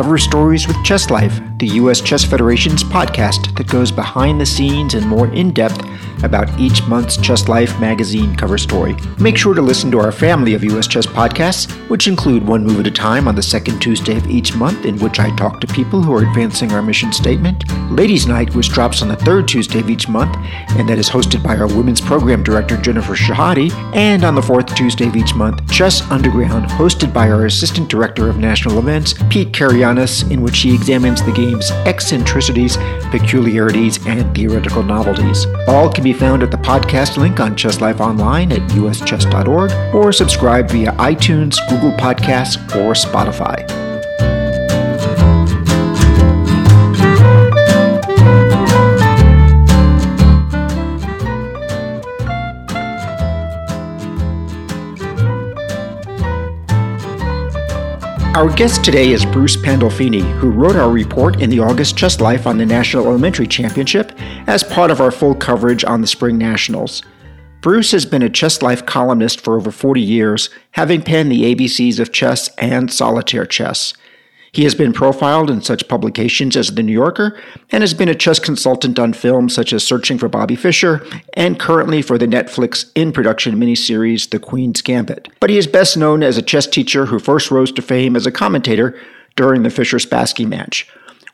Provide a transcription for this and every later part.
Cover Stories with Chess Life, the U.S. Chess Federation's podcast that goes behind the scenes and more in depth about each month's Chess Life magazine cover story. Make sure to listen to our family of U.S. chess podcasts, which include One Move at a Time on the second Tuesday of each month, in which I talk to people who are advancing our mission statement, Ladies Night, which drops on the third Tuesday of each month, and that is hosted by our Women's Program Director, Jennifer Shahade, and on the fourth Tuesday of each month, Chess Underground, hosted by our Assistant Director of National Events, Pete Karagianis, in which he examines the game's eccentricities, peculiarities, and theoretical novelties. All can be found at the podcast link on Chess Life Online at uschess.org or subscribe via iTunes, Google Podcasts, or Spotify. Our guest today is Bruce Pandolfini, who wrote our report in the August Chess Life on the National Elementary Championship as part of our full coverage on the Spring Nationals. Bruce has been a Chess Life columnist for over 40 years, having penned the ABCs of chess and solitaire chess. He has been profiled in such publications as The New Yorker and has been a chess consultant on films such as Searching for Bobby Fischer and currently for the Netflix in production miniseries The Queen's Gambit. But he is best known as a chess teacher who first rose to fame as a commentator during the Fischer Spassky match.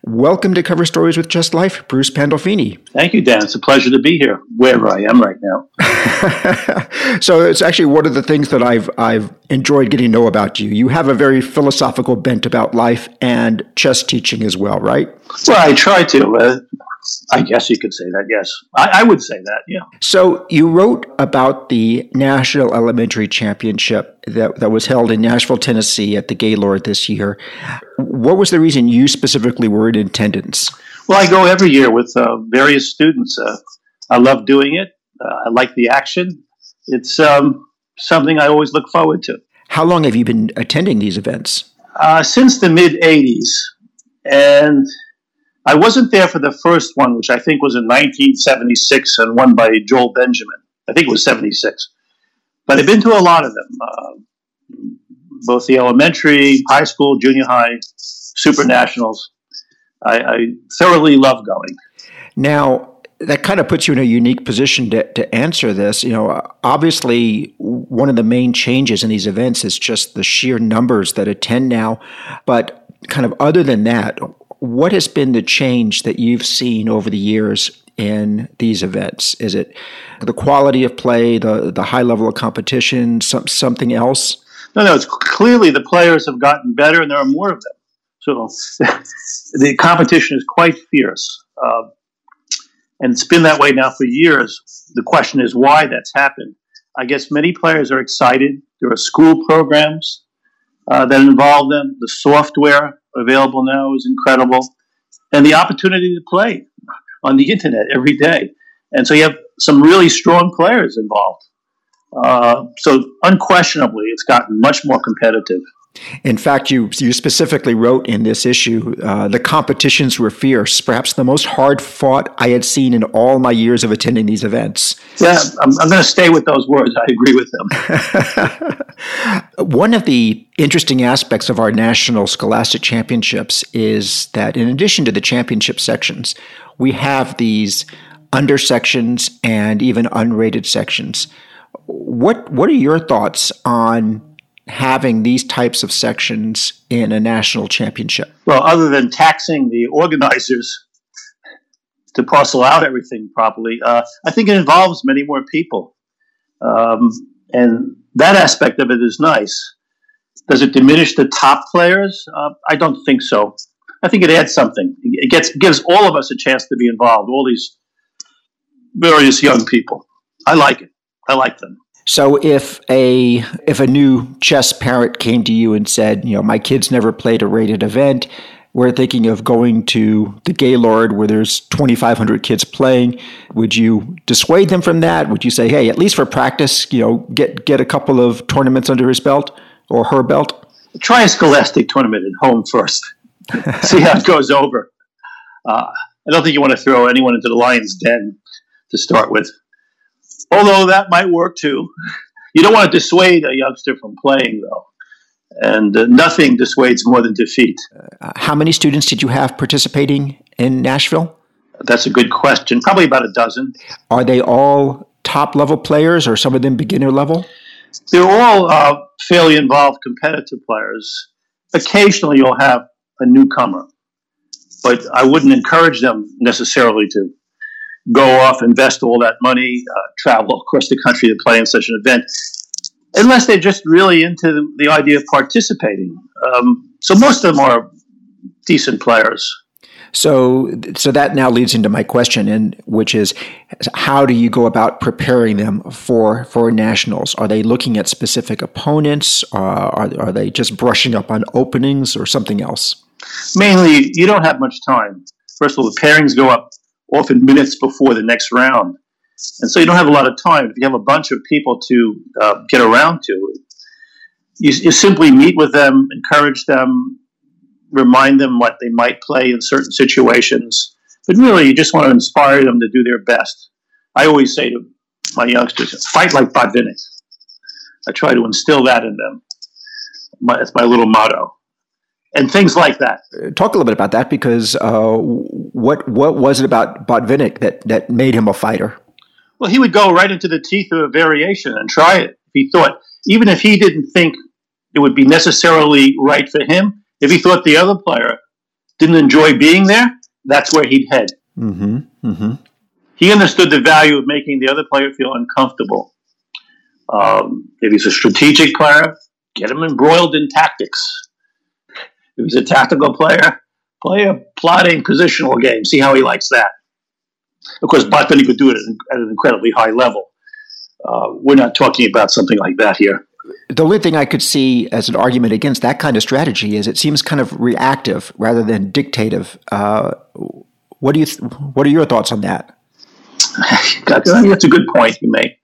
Welcome to Cover Stories with Chess Life, Bruce Pandolfini. Thank you, Dan. It's a pleasure to be here, wherever I am right now. so it's actually one of the things that I've I've enjoyed getting to know about you. You have a very philosophical bent about life and chess teaching as well, right? Well, I try to. Uh, I guess you could say that, yes. I, I, would say that, yeah. So you wrote about the National Elementary Championship that, that was held in Nashville, Tennessee at the Gaylord this year. What was the reason you specifically were in attendance? Well, I go every year with uh, various students. Uh, I love doing it. Uh, I like the action. It's um, something I always look forward to. How long have you been attending these events? Uh, since the mid 80s. And I wasn't there for the first one, which I think was in 1976 and won by Joel Benjamin. I think it was 76. But I've been to a lot of them, uh, both the elementary, high school, junior high, super nationals. I, I thoroughly love going. Now, that kind of puts you in a unique position to, to answer this. You know, obviously, one of the main changes in these events is just the sheer numbers that attend now. But kind of other than that, what has been the change that you've seen over the years in these events? Is it the quality of play, the the high level of competition, some, something else? No, no. It's clearly the players have gotten better, and there are more of them. So the competition is quite fierce, uh, and it's been that way now for years. The question is why that's happened. I guess many players are excited. There are school programs uh, that involve them. The software available now is incredible, and the opportunity to play on the internet every day. And so you have some really strong players involved. Uh, so unquestionably, it's gotten much more competitive. In fact, you, you specifically wrote in this issue uh, the competitions were fierce, perhaps the most hard fought I had seen in all my years of attending these events. Yeah, I'm, I'm going to stay with those words. I agree with them. One of the interesting aspects of our national scholastic championships is that in addition to the championship sections, we have these under sections and even unrated sections. What what are your thoughts on having these types of sections in a national championship? Well, other than taxing the organizers to parcel out everything properly, uh, I think it involves many more people. Um, and that aspect of it is nice. Does it diminish the top players? Uh, I don't think so. I think it adds something. It gets gives all of us a chance to be involved. All these various young people. I like it. I like them. So if a if a new chess parent came to you and said, you know, my kids never played a rated event, we're thinking of going to the Gaylord where there's 2,500 kids playing. Would you dissuade them from that? Would you say, hey, at least for practice, you know, get get a couple of tournaments under his belt or her belt? Try a Scholastic tournament at home first. See how it goes over. Uh, I don't think you want to throw anyone into the lion's den to start with although that might work too. You don't want to dissuade a youngster from playing, though. And uh, nothing dissuades more than defeat. Uh, how many students did you have participating in Nashville? That's a good question. Probably about a dozen. Are they all top level players or some of them beginner level? They're all uh, fairly involved competitive players. Occasionally, you'll have a newcomer, but I wouldn't encourage them necessarily to go off, invest all that money, uh, travel across the country to play in such an event, unless they're just really into the idea of participating. Um, so most of them are decent players. So, so that now leads into my question, and which is, how do you go about preparing them for for nationals? Are they looking at specific opponents? Uh, are are they just brushing up on openings or something else? Mainly, you don't have much time. First of all, the pairings go up often minutes before the next round, and so you don't have a lot of time. If you have a bunch of people to uh, get around to, you, you simply meet with them, encourage them, remind them what they might play in certain situations. But really, you just want to inspire them to do their best. I always say to my youngsters, fight like Botvinnik. I try to instill that in them. My, that's my little motto. And things like that. Talk a little bit about that because uh, what what was it about Botvinnik that, that made him a fighter? Well, he would go right into the teeth of a variation and try it. If he thought, even if he didn't think it would be necessarily right for him, if he thought the other player didn't enjoy being there, that's where he'd head. Mm-hmm. Mm-hmm. He understood the value of making the other player feel uncomfortable. Um, if he's a strategic player, get him embroiled in tactics. If he's a tactical player, play a plotting positional game. See how he likes that. Of course, Botvinnik could do it at an incredibly high level. Uh, we're not talking about something like that here the only thing I could see as an argument against that kind of strategy is it seems kind of reactive rather than dictative. Uh, what do you? Th- what are your thoughts on that? That's a good point you make.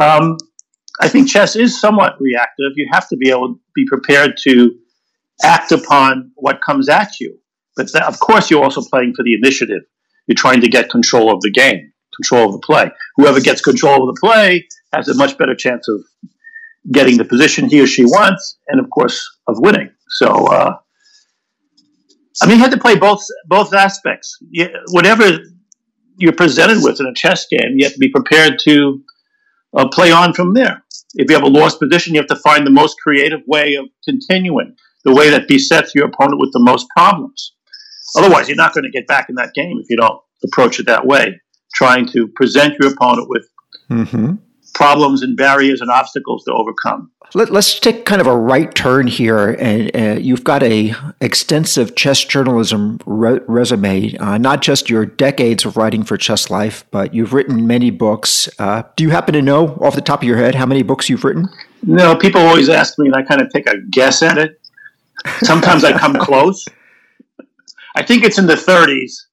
Um, I think chess is somewhat reactive. You have to be able to be prepared to act upon what comes at you. But that, of course, you're also playing for the initiative. You're trying to get control of the game, control of the play. Whoever gets control of the play has a much better chance of getting the position he or she wants, and of course of winning. So, uh, I mean, you have to play both both aspects. You, whatever you're presented with in a chess game, you have to be prepared to uh, play on from there. If you have a lost position, you have to find the most creative way of continuing, the way that besets your opponent with the most problems. Otherwise, you're not going to get back in that game if you don't approach it that way, trying to present your opponent with mm-hmm problems and barriers and obstacles to overcome. Let, us take kind of a right turn here, and uh, you've got a extensive chess journalism re- resume. Uh, not just your decades of writing for Chess Life, but you've written many books. Uh, do you happen to know off the top of your head how many books you've written? No, people always ask me, and I kind of take a guess at it. Sometimes I come close. I think it's in the 30s.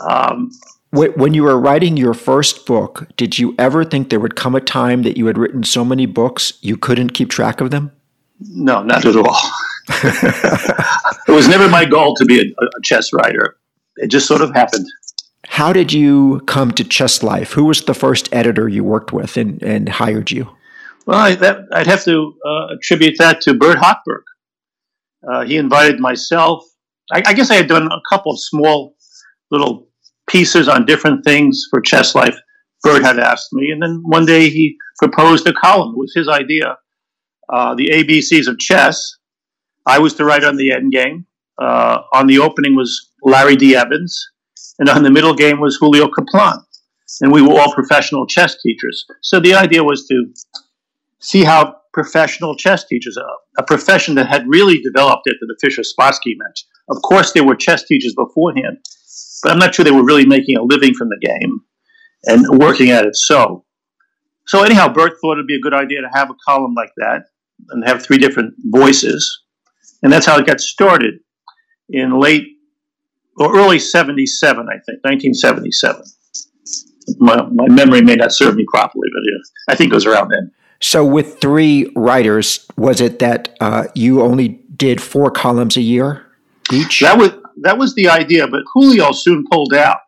Um, when you were writing your first book, did you ever think there would come a time that you had written so many books you couldn't keep track of them? No, not at all. it was never my goal to be a, a, chess writer. It just sort of happened. How did you come to Chess Life? Who was the first editor you worked with and, and hired you? Well, I, would have to uh, attribute that to Bert Hochberg. Uh, he invited myself. I, I guess I had done a couple of small little pieces on different things for Chess Life. Bert had asked me, and then one day he proposed a column. It was his idea. Uh, the ABCs of chess. I was to write on the end game. Uh, on the opening was Larry D. Evans, and on the middle game was Julio Kaplan. And we were all professional chess teachers. So the idea was to see how professional chess teachers, a, a profession that had really developed after the Fischer Spassky match. Of course, there were chess teachers beforehand, but I'm not sure they were really making a living from the game and working at it. So, so anyhow, Bert thought it'd be a good idea to have a column like that and have three different voices, and that's how it got started in late or early '77, I think, 1977. My, my memory may not serve me properly, but yeah, I think it was around then. So, with three writers, was it that uh, you only did four columns a year each? That was that was the idea, but Julio soon pulled out,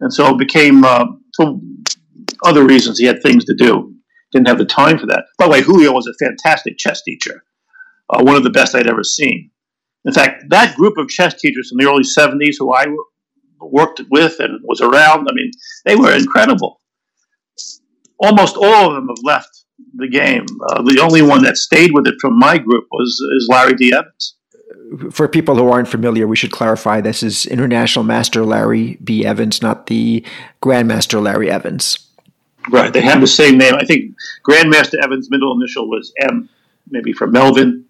and so it became uh, for other reasons. He had things to do, didn't have the time for that. By the way, Julio was a fantastic chess teacher. uh, one of the best I'd ever seen. In fact, that group of chess teachers in the early 70s who I worked with and was around, I mean, they were incredible. Almost all of them have left the game. Uh, the only one that stayed with it from my group was is Larry D. Evans. For people who aren't familiar, we should clarify this is International Master Larry D. Evans, not the Grandmaster Larry Evans. Right. They have the same name. I think Grandmaster Evans' middle initial was M, maybe for Melvin,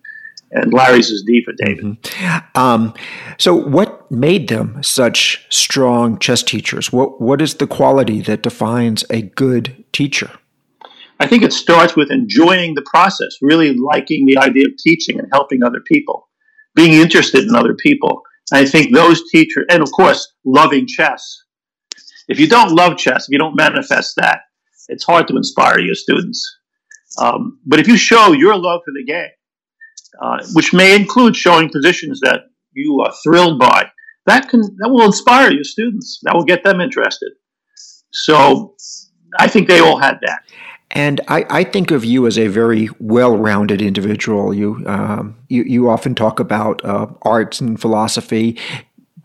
and Larry's is D for David. Mm-hmm. Um, so, what made them such strong chess teachers? What What is the quality that defines a good teacher? I think it starts with enjoying the process, really liking the idea of teaching and helping other people, being interested in other people. I think those teachers, and of course, loving chess. If you don't love chess, if you don't manifest that, it's hard to inspire your students. Um, but if you show your love for the game, uh, which may include showing positions that you are thrilled by, that can that will inspire your students. That will get them interested. So I think they all had that. And I, I, think of you as a very well-rounded individual. You um, you, you, often talk about uh, arts and philosophy.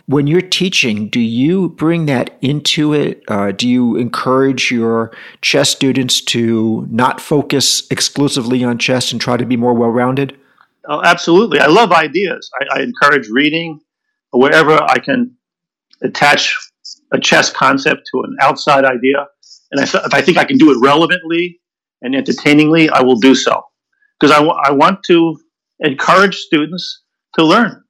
When you're teaching, do you bring that into it? Uh, do you encourage your chess students to not focus exclusively on chess and try to be more well-rounded? Oh, absolutely. I love ideas. I, I encourage reading wherever I can attach a chess concept to an outside idea and if, if I think I can do it relevantly and entertainingly, I will do so. Because I, w- I want to encourage students to learn,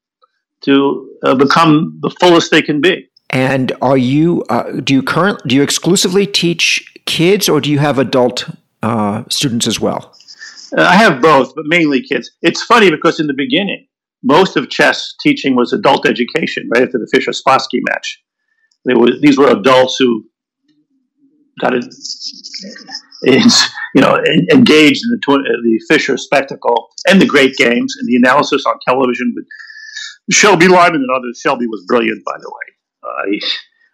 to uh, become the fullest they can be. And are you uh, do you current do you exclusively teach kids or do you have adult uh, students as well? Uh, I have both, but mainly kids. It's funny because in the beginning, most of chess teaching was adult education. Right after the Fischer Spassky match, there was these were adults who got is you know engaged in the, the Fischer spectacle and the great games and the analysis on television with Shelby Lyman and others. Shelby was brilliant, by the way. Uh, he,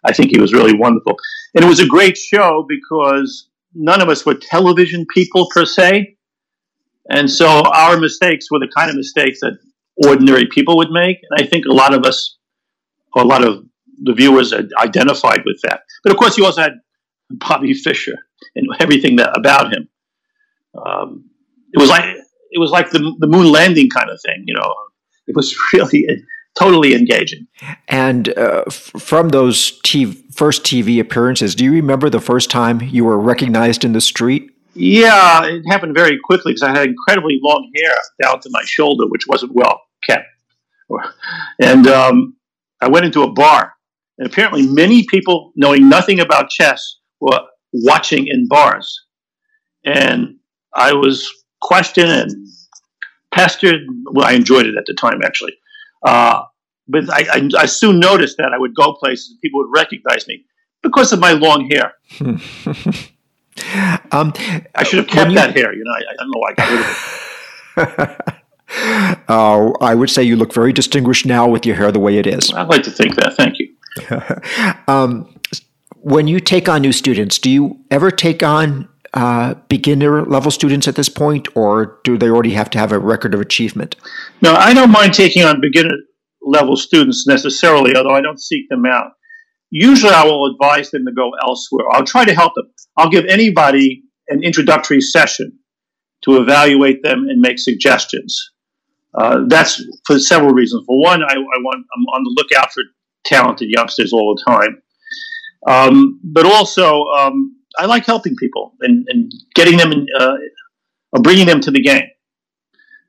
I think he was really wonderful, and it was a great show because none of us were television people per se, and so our mistakes were the kind of mistakes that ordinary people would make, and I think a lot of us, a lot of the viewers, identified with that. But of course, you also had Bobby Fischer and everything that about him. Um, it was like it was like the the moon landing kind of thing, you know. It was really totally engaging. And uh, f- from those TV, first TV appearances, do you remember the first time you were recognized in the street? Yeah, it happened very quickly because I had incredibly long hair down to my shoulder, which wasn't well kept. And um, I went into a bar, and apparently, many people knowing nothing about chess were watching in bars. And I was questioned and pestered. Well, I enjoyed it at the time, actually. Uh, but I, I, I, soon noticed that I would go places and people would recognize me because of my long hair. um, I should have kept you, that hair. You know, I, I, don't know why I got rid of it. Uh, I would say you look very distinguished now with your hair the way it is. I'd like to think that. Thank you. um, when you take on new students, do you ever take on uh, beginner level students at this point, or do they already have to have a record of achievement? No, I don't mind taking on beginner level students necessarily, although I don't seek them out. Usually, I will advise them to go elsewhere. I'll try to help them. I'll give anybody an introductory session to evaluate them and make suggestions. Uh, that's for several reasons. For one, I, I want I'm on the lookout for talented youngsters all the time. Um, but also, um, I like helping people and, and getting them, in, uh, bringing them to the game.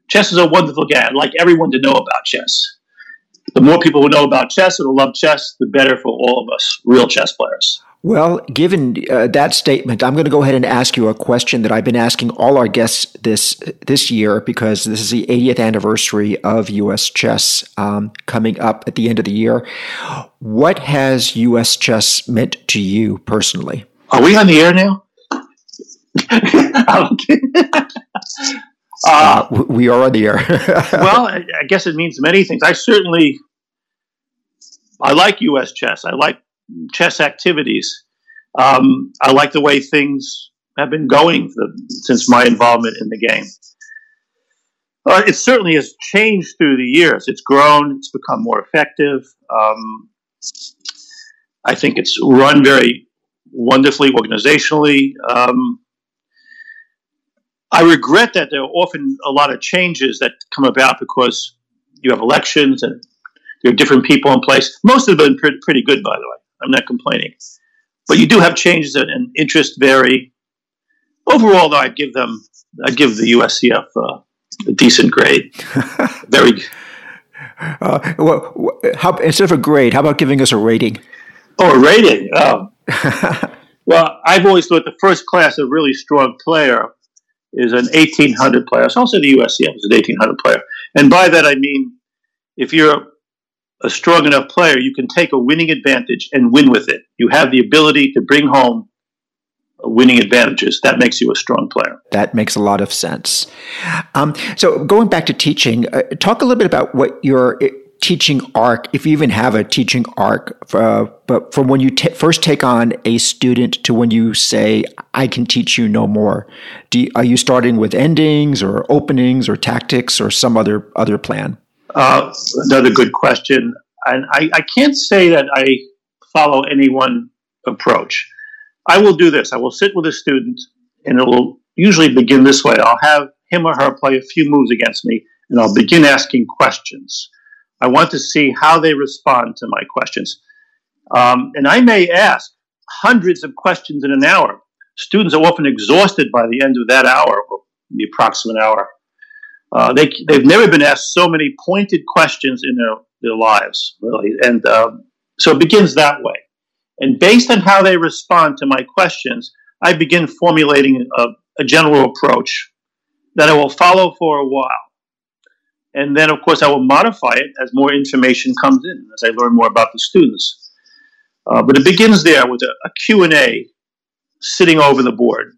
Chess is a wonderful game. I'd like everyone to know about chess. The more people who know about chess and who love chess, the better for all of us, real chess players. Well, given uh, that statement, I'm going to go ahead and ask you a question that I've been asking all our guests this this year because this is the 80th anniversary of U.S. chess um, coming up at the end of the year. What has U.S. chess meant to you personally? Are we on the air now? uh, we are on the air. well, I guess it means many things. I certainly I like U.S. chess. I like chess activities. Um, I like the way things have been going the, since my involvement in the game. Uh, it certainly has changed through the years. It's grown. It's become more effective. Um, I think it's run very wonderfully organizationally. Um, I regret that there are often a lot of changes that come about because you have elections and there are different people in place. Most have been pretty good, by the way. I'm not complaining. But you do have changes and interest vary. Overall, though, I'd give them, I'd give the USCF uh, a decent grade. Very. Uh, well, how, instead of a grade, how about giving us a rating? Oh, a rating. Oh. well, I've always thought the first class of really strong player is an 1800 player. So also say the USCF is an 1800 player. And by that I mean if you're a strong enough player, you can take a winning advantage and win with it. You have the ability to bring home winning advantages. That makes you a strong player. That makes a lot of sense. Um, so, going back to teaching, uh, talk a little bit about what your uh, teaching arc, if you even have a teaching arc, uh, but from when you t- first take on a student to when you say, I can teach you no more. You, are you starting with endings or openings or tactics or some other, other plan? Uh, another good question. And I, I can't say that I follow any one approach. I will do this. I will sit with a student, and it will usually begin this way. I'll have him or her play a few moves against me, and I'll begin asking questions. I want to see how they respond to my questions. Um, and I may ask hundreds of questions in an hour. Students are often exhausted by the end of that hour, or the approximate hour. Uh, they, they've never been asked so many pointed questions in their, their lives, really. And um, so it begins that way. And based on how they respond to my questions, I begin formulating a, a general approach that I will follow for a while. And then, of course, I will modify it as more information comes in, as I learn more about the students. Uh, but it begins there with a, a Q&A sitting over the board.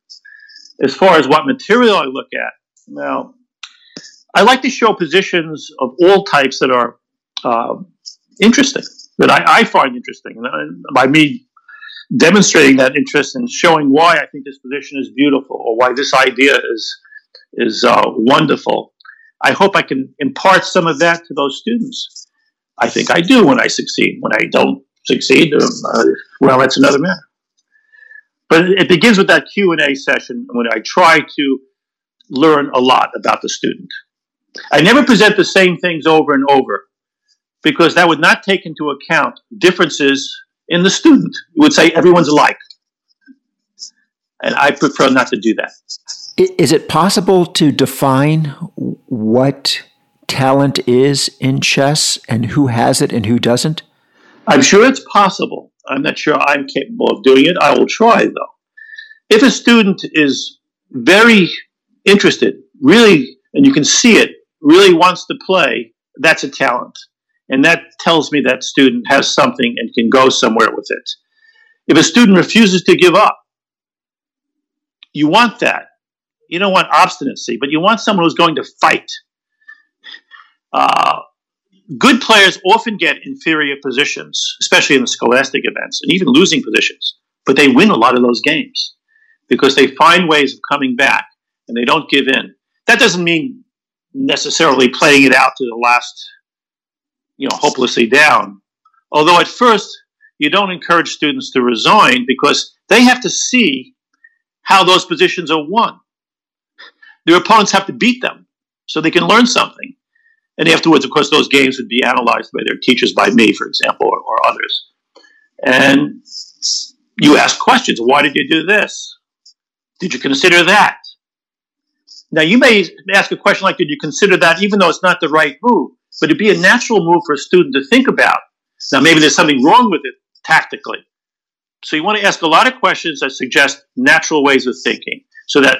As far as what material I look at, now, I like to show positions of all types that are uh, interesting, that I, I, find interesting. And by me demonstrating that interest and showing why I think this position is beautiful or why this idea is is uh, wonderful, I hope I can impart some of that to those students. I think I do when I succeed. When I don't succeed, uh, well, that's another matter. But it begins with that Q and A session when I try to learn a lot about the student. I never present the same things over and over because that would not take into account differences in the student. You would say everyone's alike. And I prefer not to do that. Is it possible to define what talent is in chess and who has it and who doesn't? I'm sure it's possible. I'm not sure I'm capable of doing it. I will try, though. If a student is very interested, really, and you can see it, really wants to play, that's a talent. And that tells me that student has something and can go somewhere with it. If a student refuses to give up, you want that. You don't want obstinacy, but you want someone who's going to fight. Uh, good players often get inferior positions, especially in the scholastic events, and even losing positions, but they win a lot of those games because they find ways of coming back and they don't give in. That doesn't mean necessarily playing it out to the last, you know, hopelessly down. Although at first you don't encourage students to resign because they have to see how those positions are won. Their opponents have to beat them so they can learn something. And afterwards, of course, those games would be analyzed by their teachers, by me, for example, or, or others. And you ask questions. Why did you do this? Did you consider that? Now, you may ask a question like, did you consider that, even though it's not the right move? But it'd be a natural move for a student to think about. Now, maybe there's something wrong with it tactically. So you want to ask a lot of questions that suggest natural ways of thinking so that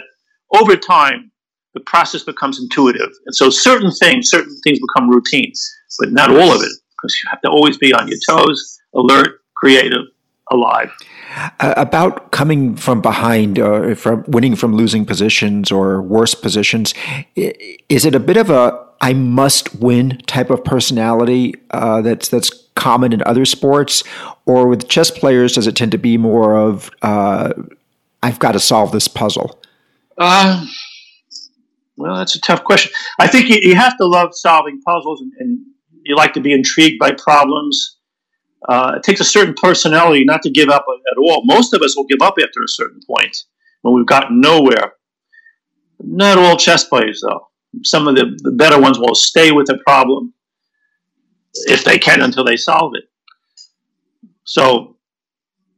over time, the process becomes intuitive. And so certain things, certain things become routine, but not all of it, because you have to always be on your toes, alert, creative, alive. Uh, about coming from behind, uh, from winning from losing positions or worse positions, is it a bit of a I must win type of personality uh, that's that's common in other sports, or with chess players does it tend to be more of uh, I've got to solve this puzzle? Uh, Well, that's a tough question. I think you, you have to love solving puzzles and, and, you like to be intrigued by problems. Uh, it takes a certain personality not to give up at all. Most of us will give up after a certain point when we've gotten nowhere. Not all chess players, though. Some of the, the better ones will stay with the problem if they can until they solve it. So,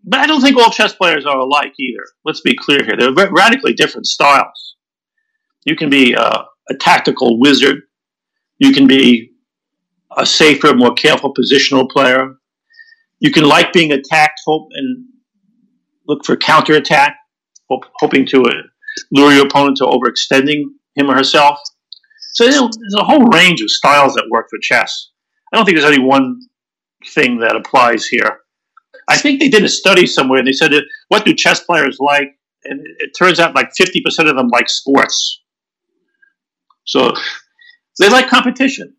but I don't think all chess players are alike either. Let's be clear here. They're radically different styles. You can be a, a tactical wizard. You can be a safer, more careful positional player. You can like being attacked, hope and look for counterattack, hope, hoping to uh, lure your opponent to overextending him or herself. So there's a whole range of styles that work for chess. I don't think there's any one thing that applies here. I think they did a study somewhere and they said, what do chess players like? And it turns out like 50% of them like sports. So they like competition.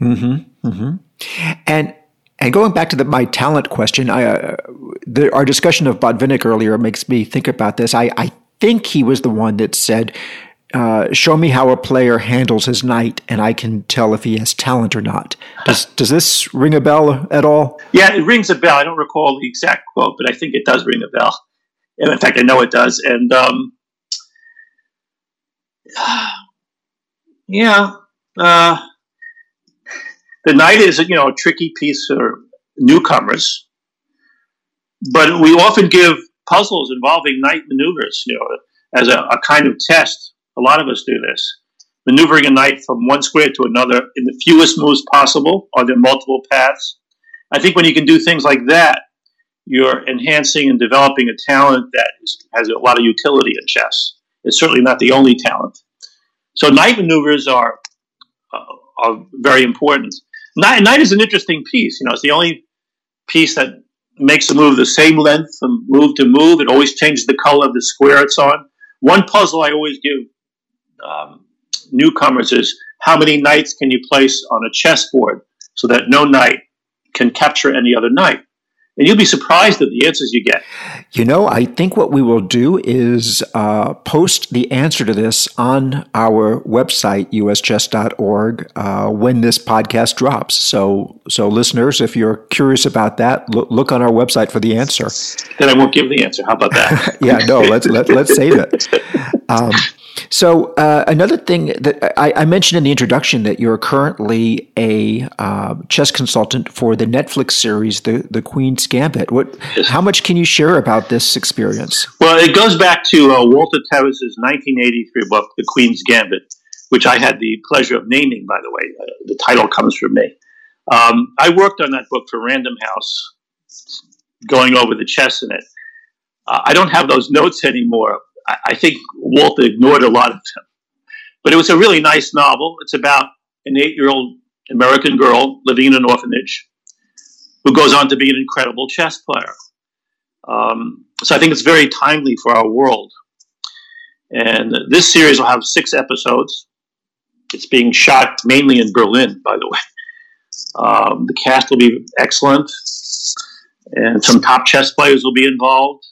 Mm-hmm, mm-hmm. And and going back to the my talent question, I, uh, the, our discussion of Botvinnik earlier makes me think about this. I, I think he was the one that said uh, show me how a player handles his knight, and I can tell if he has talent or not. Does does this ring a bell at all? Yeah, it rings a bell. I don't recall the exact quote, but I think it does ring a bell. And in fact, I know it does. And um, yeah, uh, the knight is you know a tricky piece for newcomers, but we often give puzzles involving knight maneuvers, you know, as a, a kind of test a lot of us do this. Maneuvering a knight from one square to another in the fewest moves possible. Are there multiple paths? I think when you can do things like that, you're enhancing and developing a talent that has a lot of utility in chess. It's certainly not the only talent. So knight maneuvers are uh, are very important. Knight, knight is an interesting piece. You know, it's the only piece that makes a move the same length from move to move. It always changes the color of the square it's on. One puzzle I always give um, newcomers is how many knights can you place on a chessboard so that no knight can capture any other knight? And you'll be surprised at the answers you get. You know, I think what we will do is uh, post the answer to this on our website, uschess.org, uh, when this podcast drops. So, so listeners, if you're curious about that, look, look on our website for the answer. Then I won't give the answer. How about that? yeah, no, let's let, let's save it. Um, so uh, another thing that I, I, mentioned in the introduction that you're currently a uh, chess consultant for the Netflix series, the the Queen's Gambit. What? Yes. How much can you share about this experience? Well, it goes back to uh, Walter Tevis's 1983 book, The Queen's Gambit, which I had the pleasure of naming. By the way, uh, the title comes from me. Um, I worked on that book for Random House, going over the chess in it. Uh, I don't have those notes anymore, I think Walter ignored a lot of them. But it was a really nice novel. It's about an eight year old American girl living in an orphanage who goes on to be an incredible chess player. Um, so I think it's very timely for our world. And this series will have six episodes. It's being shot mainly in Berlin, by the way. Um, the cast will be excellent, and some top chess players will be involved.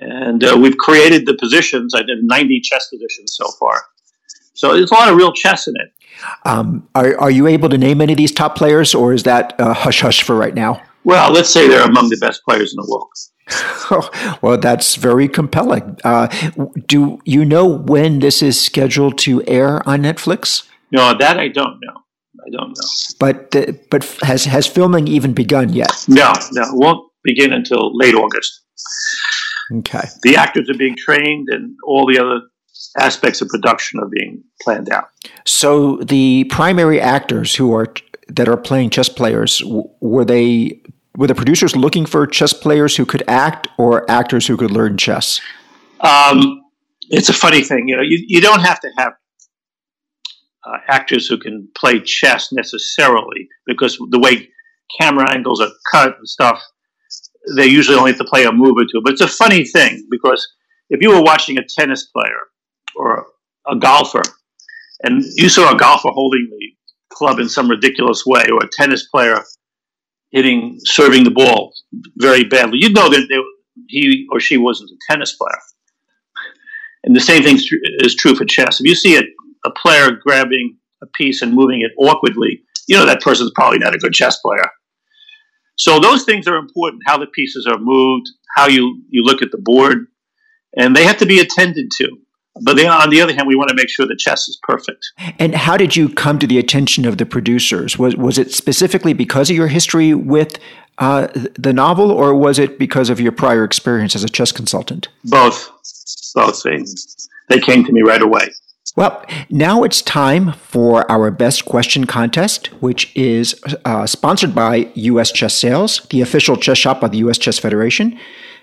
And uh, we've created the positions. I did 90 chess positions so far. So there's a lot of real chess in it. Um, are, are you able to name any of these top players, or is that uh, hush hush for right now? Well, let's say they're among the best players in the world. well, that's very compelling. Uh, do you know when this is scheduled to air on Netflix? No, that I don't know. I don't know. But uh, but has has filming even begun yet? No, no, it won't begin until late August. Okay. The actors are being trained, and all the other aspects of production are being planned out. So the primary actors who are that are playing chess players were they were the producers looking for chess players who could act or actors who could learn chess? Um, it's a funny thing, you know. You, you don't have to have uh, actors who can play chess necessarily because the way camera angles are cut and stuff they usually only have to play a move or two. But it's a funny thing because if you were watching a tennis player or a golfer and you saw a golfer holding the club in some ridiculous way or a tennis player hitting, serving the ball very badly, you'd know that they, he or she wasn't a tennis player. And the same thing is true for chess. If you see a, a player grabbing a piece and moving it awkwardly, you know that person's probably not a good chess player. So those things are important, how the pieces are moved, how you, you look at the board, and they have to be attended to. But they, on the other hand, we want to make sure the chess is perfect. And how did you come to the attention of the producers? Was was it specifically because of your history with uh, the novel, or was it because of your prior experience as a chess consultant? Both, both things. They came to me right away. Well, now it's time for our best question contest, which is uh, sponsored by U.S. Chess Sales, the official chess shop of the U.S. Chess Federation.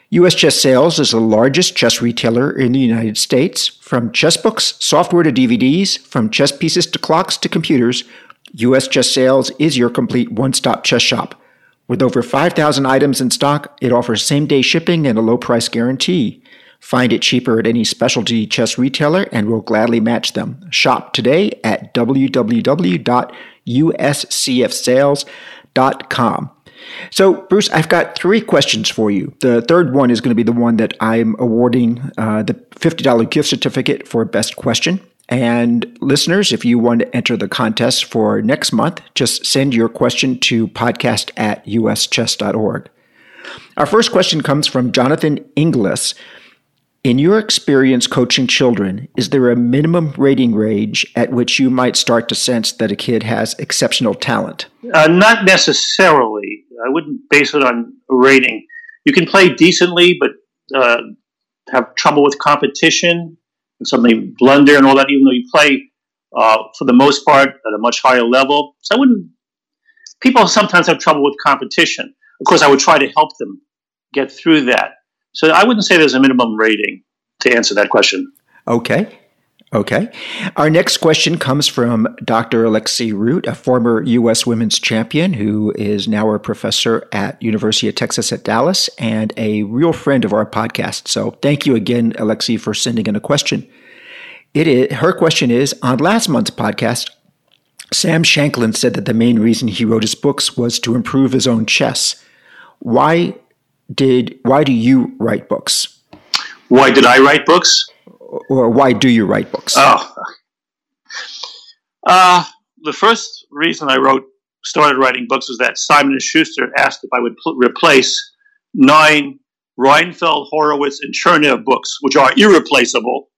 U.S. Chess Sales is the largest chess retailer in the United States. From chess books, software to DVDs, from chess pieces to clocks to computers, U.S. Chess Sales is your complete one stop chess shop. With over 5,000 items in stock, it offers same day shipping and a low price guarantee. Find it cheaper at any specialty chess retailer and we'll gladly match them. Shop today at www.uscfsales.com. So, Bruce, I've got three questions for you. The third one is going to be the one that I'm awarding uh, the $50 gift certificate for best question. And listeners, if you want to enter the contest for next month, just send your question to podcast at uschess.org. Our first question comes from Jonathan Inglis. In your experience coaching children, is there a minimum rating range at which you might start to sense that a kid has exceptional talent? Uh, not necessarily. I wouldn't base it on rating. You can play decently, but uh, have trouble with competition and suddenly blunder and all that, even though you play uh, for the most part at a much higher level. So I wouldn't. People sometimes have trouble with competition. Of course, I would try to help them get through that. So I wouldn't say there's a minimum rating to answer that question. Okay. Okay. Our next question comes from Dr. Alexey Root, a former U.S. women's champion who is now a professor at University of Texas at Dallas and a real friend of our podcast. So thank you again, Alexi, for sending in a question. It is, her question is, on last month's podcast, Sam Shankland said that the main reason he wrote his books was to improve his own chess. Why did, why do you write books? Why did I write books? or why do you write books? Oh, uh, the first reason I wrote started writing books was that Simon and Schuster asked if I would pl- replace nine Reinfeld, Horowitz, and Chernev books, which are irreplaceable,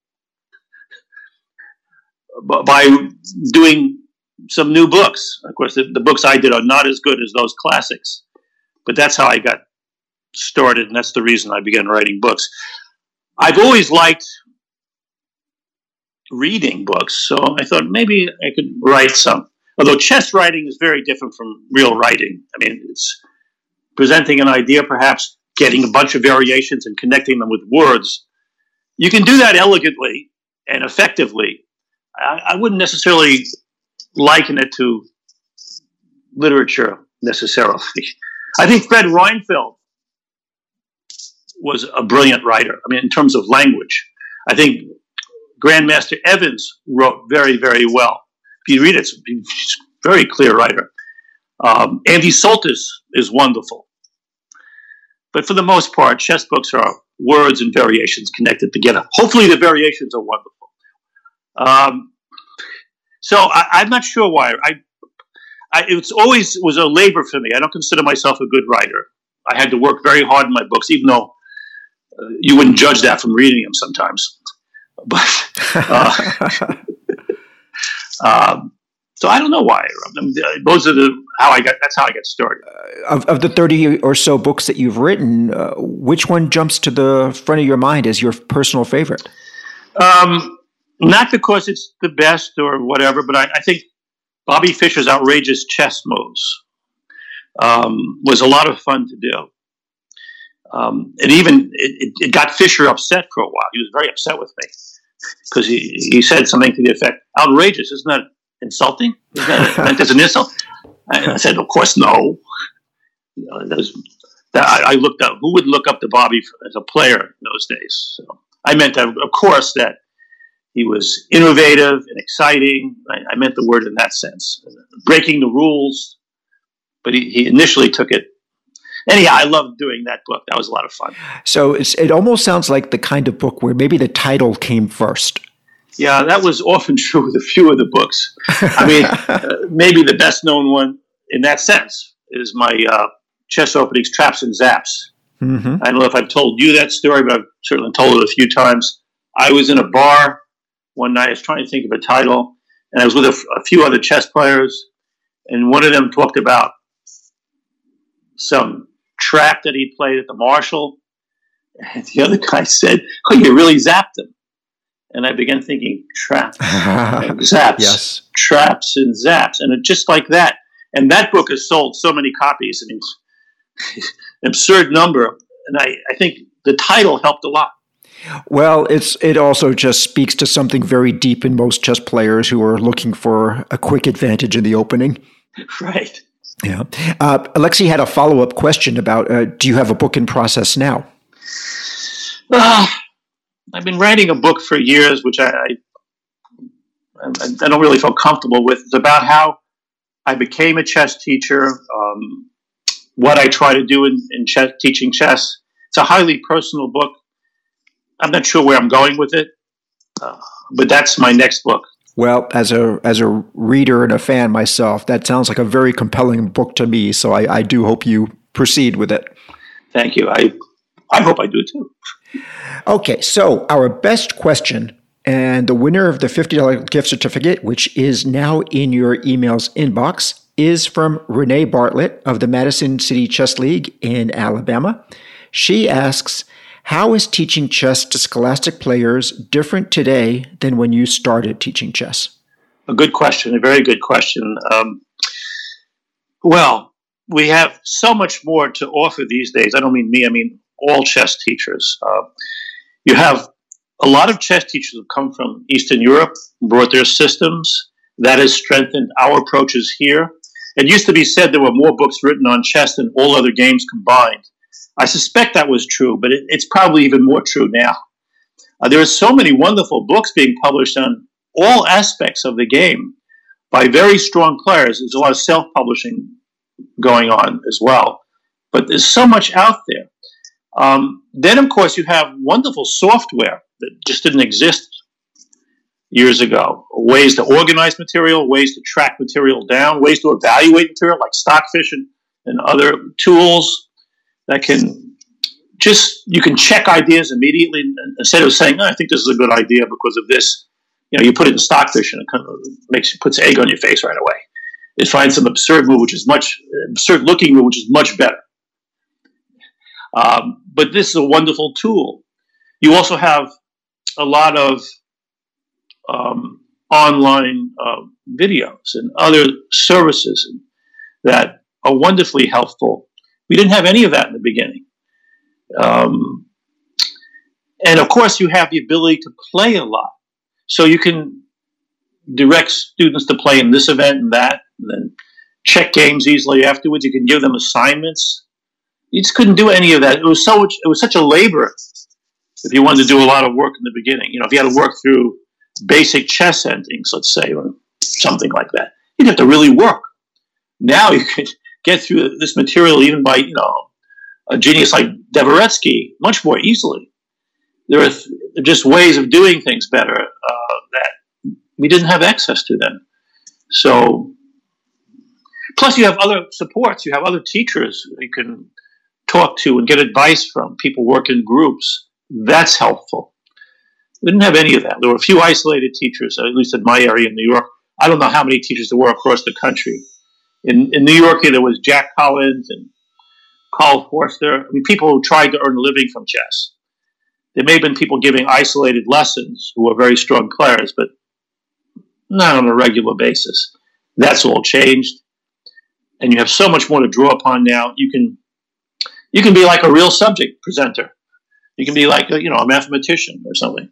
by doing some new books. Of course, the, the books I did are not as good as those classics, but that's how I got started, and that's the reason I began writing books. I've always liked reading books. So I thought maybe I could write some. Although chess writing is very different from real writing. I mean, it's presenting an idea, perhaps getting a bunch of variations and connecting them with words. You can do that elegantly and effectively. I, I wouldn't necessarily liken it to literature necessarily. I think Fred Reinfeld was a brilliant writer. I mean, in terms of language, I think Grandmaster Evans wrote very, very well. If you read it, it's a very clear writer. Um, Andy Soltis is wonderful. But for the most part, chess books are words and variations connected together. Hopefully, the variations are wonderful. Um, so I, am not sure why. I, I, it's always was a labor for me. I don't consider myself a good writer. I had to work very hard in my books, even though you wouldn't judge that from reading them sometimes. But uh, um, so I don't know why. I mean, those are the how I got. That's how I got started. Uh, of, of the thirty or so books that you've written, uh, which one jumps to the front of your mind as your personal favorite? Um, not because it's the best or whatever, but I, I think Bobby Fischer's outrageous chess moves um, was a lot of fun to do. Um, and even it, it, got Fischer upset for a while. He was very upset with me because he, he said something to the effect, outrageous, isn't that insulting? Isn't that meant as an insult? I, I said, of course, no. You know, that, I, I, looked up, who would look up to Bobby as a player in those days? So I meant, that, of course, that he was innovative and exciting. I, I, meant the word in that sense, breaking the rules. But he, he initially took it anyhow, I loved doing that book. That was a lot of fun. So it almost sounds like the kind of book where maybe the title came first. Yeah, that was often true with a few of the books. I mean, uh, maybe the best known one in that sense is my uh, chess openings, Traps and Zaps. Mm-hmm. I don't know if I've told you that story, but I've certainly told it a few times. I was in a bar one night. I was trying to think of a title, and I was with a, a few other chess players, and one of them talked about some trap that he played at the Marshall, and the other guy said, "Oh, you really zapped him." And I began thinking, traps, zaps, yes. traps and zaps, and it, just like that. And that book has sold so many copies. I mean, absurd number. And I, I think the title helped a lot. Well, it's it also just speaks to something very deep in most chess players who are looking for a quick advantage in the opening. Right. Yeah. Uh, Alexey had a follow up question about uh, do you have a book in process now? Uh, I've been writing a book for years, which I, I, I don't really feel comfortable with. It's about how I became a chess teacher, um, what I try to do in, in chess, teaching chess. It's a highly personal book. I'm not sure where I'm going with it, uh, but that's my next book. Well, as a as a reader and a fan myself, that sounds like a very compelling book to me. So I, I do hope you proceed with it. Thank you. I I hope I do too. Okay, so our best question and the winner of the $50 gift certificate, which is now in your emails inbox, is from Renee Bartlett of the Madison City Chess League in Alabama. She asks, How is teaching chess to scholastic players different today than when you started teaching chess? A good question, a very good question. Um, well, we have so much more to offer these days. I don't mean me, I mean all chess teachers. Uh, you have a lot of chess teachers have come from Eastern Europe, brought their systems. That has strengthened our approaches here. It used to be said there were more books written on chess than all other games combined. I suspect that was true, but it, it's probably even more true now. Uh, there are so many wonderful books being published on all aspects of the game by very strong players. There's a lot of self publishing going on as well. But there's so much out there. Um, then, of course, you have wonderful software that just didn't exist years ago. Ways to organize material, ways to track material down, ways to evaluate material like Stockfish and, and other tools that can just, you can check ideas immediately instead of saying, oh, I think this is a good idea because of this. You know, you put it in Stockfish and it kind of makes, puts egg on your face right away. It finds some absurd move, which is much, absurd looking move, which is much better. Um, but this is a wonderful tool. You also have a lot of um, online uh, videos and other services that are wonderfully helpful. We didn't have any of that in the beginning. Um, and of course, you have the ability to play a lot. So you can direct students to play in this event and that, and then check games easily afterwards. You can give them assignments you just couldn't do any of that. It was so it was such a labor if you wanted to do a lot of work in the beginning. You know, if you had to work through basic chess endings, let's say, or something like that, you'd have to really work. Now you could get through this material even by, you know, a genius like Dvoretsky much more easily. There are th- just ways of doing things better uh, that we didn't have access to then. So, plus you have other supports. You have other teachers you can talk to and get advice from, people work in groups. That's helpful. We didn't have any of that. There were a few isolated teachers, at least in my area in New York. I don't know how many teachers there were across the country. In, in New York, there was Jack Collins and Carl Forster. I mean, people who tried to earn a living from chess. There may have been people giving isolated lessons who were very strong players, but not on a regular basis. That's all changed. And you have so much more to draw upon now. You can you can be like a real subject presenter. You can be like a, you know a mathematician or something.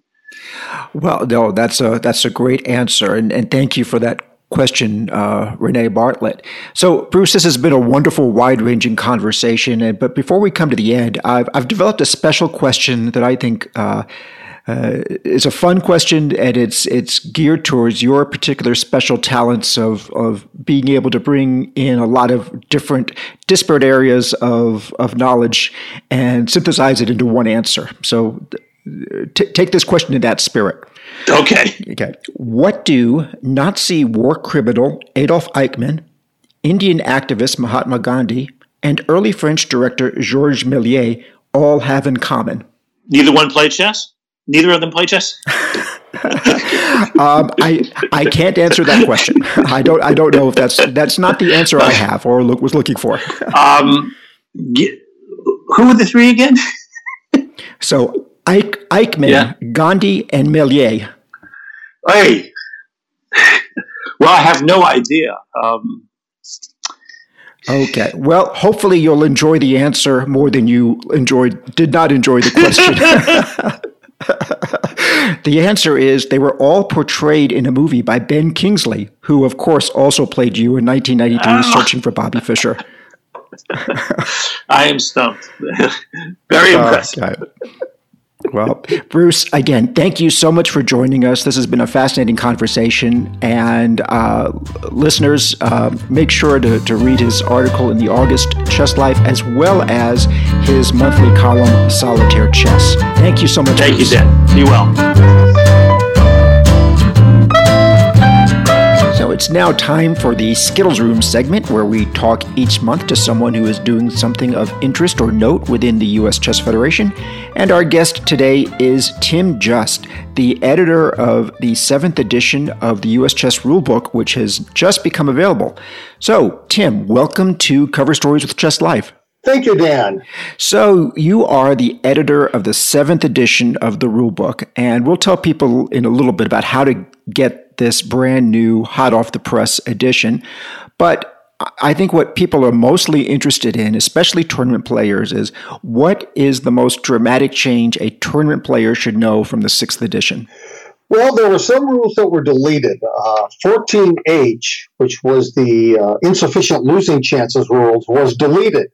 Well, no, that's a that's a great answer, and, and thank you for that question, uh, Renee Bartlett. So, Bruce, this has been a wonderful, wide ranging conversation. And, but before we come to the end, I've, I've developed a special question that I think uh, uh, it's a fun question, and it's it's geared towards your particular special talents of of being able to bring in a lot of different disparate areas of of knowledge and synthesize it into one answer. So, t- take this question in that spirit. Okay. Okay. What do Nazi war criminal Adolf Eichmann, Indian activist Mahatma Gandhi, and early French director Georges Méliès all have in common? Neither one played chess. Neither of them play chess. um, I I can't answer that question. I don't I don't know if that's that's not the answer I have or look, was looking for. um, who were the three again? so Eich, Eichmann, yeah. Gandhi, and Méliès. Hey, well, I have no idea. Um, Okay. Well, hopefully you'll enjoy the answer more than you enjoyed did not enjoy the question. the answer is they were all portrayed in a movie by Ben Kingsley, who of course also played you in 1993 oh. Searching for Bobby Fischer. I am stumped. Very impressive. Uh, well, Bruce, again, thank you so much for joining us. This has been a fascinating conversation. And uh, listeners, uh, make sure to, to read his article in the August Chess Life as well as his monthly column, Solitaire Chess. Thank you so much. Thank Bruce. you, Dan. Be well. It's now time for the Skittles Room segment where we talk each month to someone who is doing something of interest or note within the U.S. Chess Federation. And our guest today is Tim Just, the editor of the seventh edition of the U.S. Chess Rulebook, which has just become available. So, Tim, welcome to Cover Stories with Chess Life. Thank you, Dan. So, you are the editor of the seventh edition of the rulebook, and we'll tell people in a little bit about how to get this brand new, hot off the press edition. But I think what people are mostly interested in, especially tournament players, is what is the most dramatic change a tournament player should know from the sixth edition? Well, there were some rules that were deleted. Uh, 14H, which was the uh, insufficient losing chances rules, was deleted.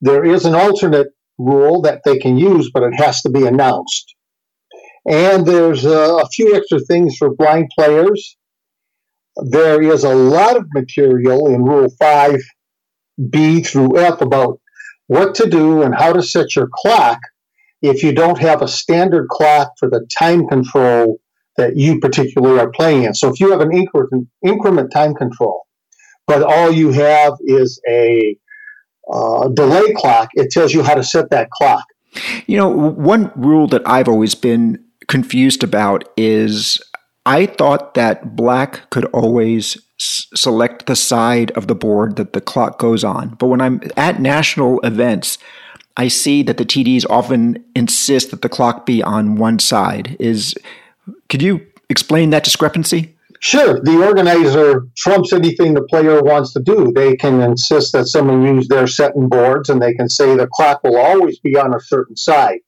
There is an alternate rule that they can use, but it has to be announced. And there's uh, a few extra things for blind players. There is a lot of material in Rule 5B through F about what to do and how to set your clock if you don't have a standard clock for the time control that you particularly are playing in. So if you have an increment, increment time control, but all you have is a uh, delay clock, it tells you how to set that clock. You know, one rule that I've always been confused about is I thought that black could always s- select the side of the board that the clock goes on. But when I'm at national events, I see that the TDs often insist that the clock be on one side. Is could you explain that discrepancy? Sure. The organizer trumps anything the player wants to do. They can insist that someone use their setting boards and they can say the clock will always be on a certain side.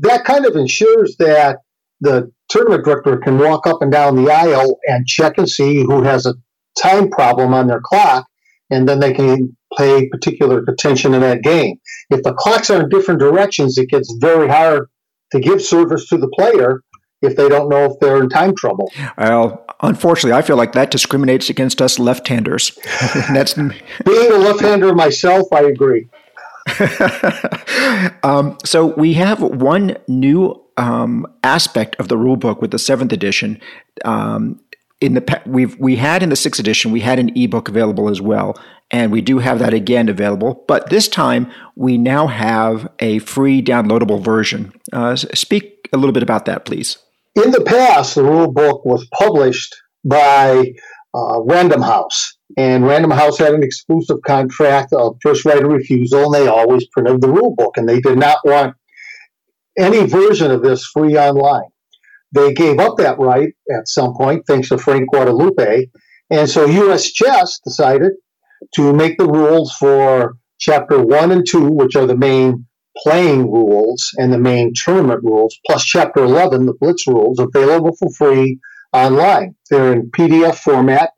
That kind of ensures that the tournament director can walk up and down the aisle and check and see who has a time problem on their clock, and then they can pay particular attention in that game. If the clocks are in different directions, it gets very hard to give service to the player if they don't know if they're in time trouble. Well, unfortunately, I feel like that discriminates against us left-handers. That's being a left-hander myself. I agree. um, so we have one new um, aspect of the rule book with the seventh edition. Um, in the we've we had in the sixth edition we had an ebook available as well, and we do have that again available. But this time we now have a free downloadable version. Uh, speak a little bit about that, please. In the past, the rule book was published by uh, Random House, and Random House had an exclusive contract of first right of refusal, and they always printed the rule book, and they did not want any version of this free online. They gave up that right at some point, thanks to Frank Guadalupe. And so US Chess decided to make the rules for chapter one and two, which are the main playing rules and the main tournament rules, plus chapter 11, the blitz rules, available for free online. They're in PDF format.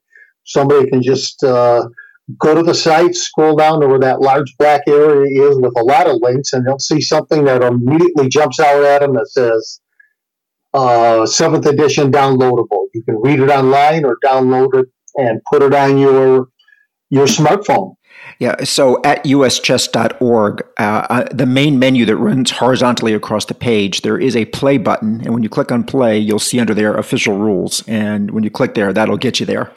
Somebody can just uh, go to the site, scroll down to where that large black area is with a lot of links, and they'll see something that immediately jumps out at them that says uh, seventh edition downloadable. You can read it online or download it and put it on your your smartphone. Yeah, so at uschess.org, uh, uh, the main menu that runs horizontally across the page, there is a play button. And when you click on play, you'll see under there official rules. And when you click there, that'll get you there.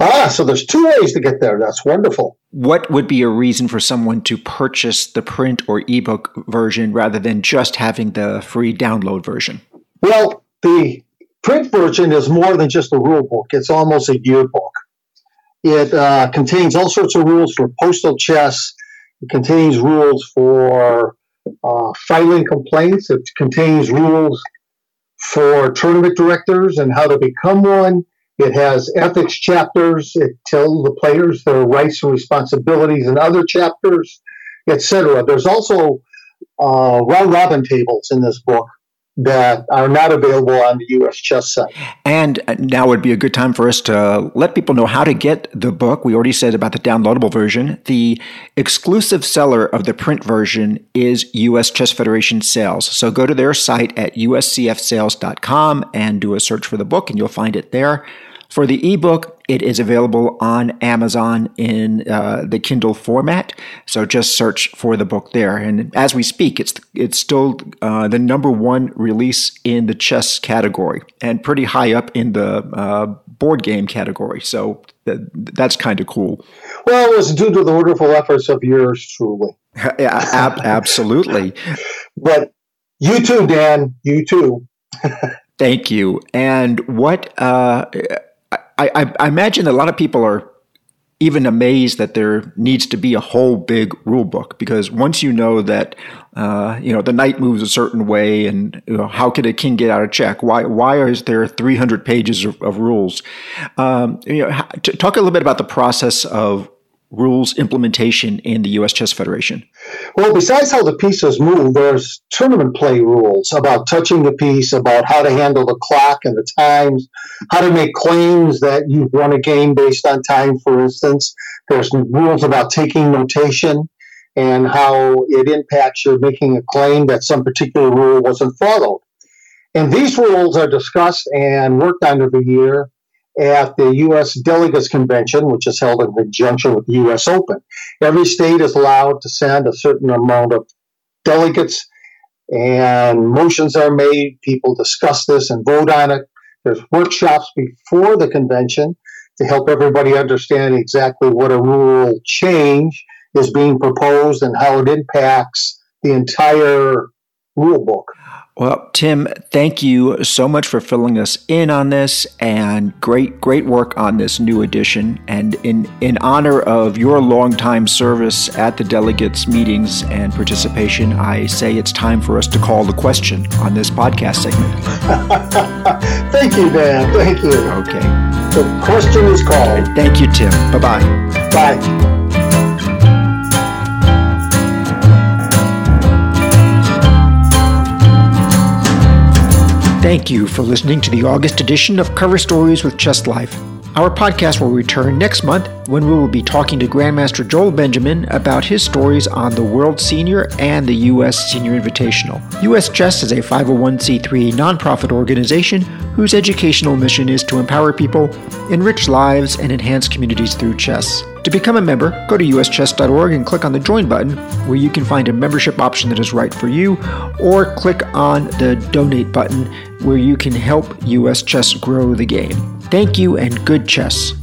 Ah, so there's two ways to get there. That's wonderful. What would be a reason for someone to purchase the print or ebook version rather than just having the free download version? Well, the print version is more than just a rule book, it's almost a yearbook. It uh, contains all sorts of rules for postal chess. It contains rules for uh, filing complaints. It contains rules for tournament directors and how to become one. It has ethics chapters. It tells the players their rights and responsibilities in other chapters, etc. There's also uh, round robin tables in this book that are not available on the US Chess site. And now would be a good time for us to let people know how to get the book. We already said about the downloadable version. The exclusive seller of the print version is US Chess Federation Sales. So go to their site at uscfsales.com and do a search for the book, and you'll find it there. For the ebook, it is available on Amazon in uh, the Kindle format. So just search for the book there. And as we speak, it's it's still uh, the number one release in the chess category and pretty high up in the uh, board game category. So th- that's kind of cool. Well, it was due to the wonderful efforts of yours truly. yeah, ab- absolutely. but you too, Dan. You too. Thank you. And what? I, I, imagine a lot of people are even amazed that there needs to be a whole big rule book because once you know that uh, you know the knight moves a certain way and you know, how could a king get out of check? Why why is there 300 pages of, of rules? Um, you know talk a little bit about the process of rules implementation in the U.S. Chess Federation? Well, besides how the pieces move, there's tournament play rules about touching the piece, about how to handle the clock and the times, how to make claims that you've won a game based on time, for instance. There's rules about taking notation and how it impacts your making a claim that some particular rule wasn't followed. And these rules are discussed and worked on every year at the U.S. Delegates Convention, which is held in conjunction with the U.S. Open. Every state is allowed to send a certain amount of delegates, and motions are made. People discuss this and vote on it. There's workshops before the convention to help everybody understand exactly what a rule change is being proposed and how it impacts the entire rule book. Well, Tim, thank you so much for filling us in on this and great, great work on this new edition. And in, in honor of your longtime service at the delegates' meetings and participation, I say it's time for us to call the question on this podcast segment. thank you, Dan. Thank you. Okay. The question is called. Thank you, Tim. Bye-bye. Bye. Thank you for listening to the August edition of Cover Stories with Chess Life. Our podcast will return next month when we will be talking to Grandmaster Joel Benjamin about his stories on the World Senior and the U.S. Senior Invitational. U.S. Chess is a 501c3 nonprofit organization whose educational mission is to empower people, enrich lives, and enhance communities through chess. To become a member, go to uschess.org and click on the Join button, where you can find a membership option that is right for you, or click on the Donate button, where you can help US Chess grow the game. Thank you and good chess.